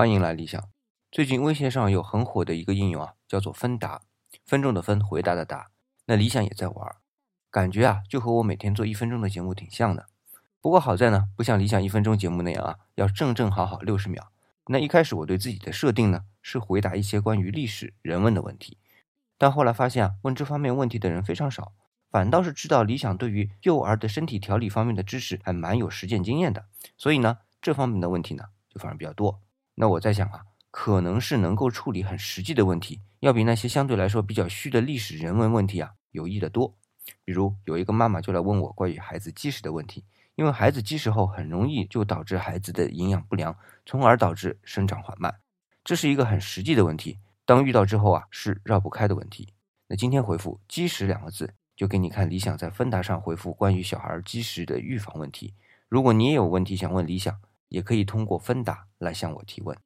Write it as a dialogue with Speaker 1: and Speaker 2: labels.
Speaker 1: 欢迎来理想。最近微信上有很火的一个应用啊，叫做分答，分钟的分，回答的答。那理想也在玩，感觉啊就和我每天做一分钟的节目挺像的。不过好在呢，不像理想一分钟节目那样啊，要正正好好六十秒。那一开始我对自己的设定呢，是回答一些关于历史人文的问题，但后来发现啊，问这方面问题的人非常少。反倒是知道理想对于幼儿的身体调理方面的知识还蛮有实践经验的，所以呢，这方面的问题呢就反而比较多。那我在想啊，可能是能够处理很实际的问题，要比那些相对来说比较虚的历史人文问题啊有益的多。比如有一个妈妈就来问我关于孩子积食的问题，因为孩子积食后很容易就导致孩子的营养不良，从而导致生长缓慢，这是一个很实际的问题。当遇到之后啊，是绕不开的问题。那今天回复“积食”两个字。就给你看理想在芬达上回复关于小孩积食的预防问题。如果你也有问题想问理想，也可以通过芬达来向我提问。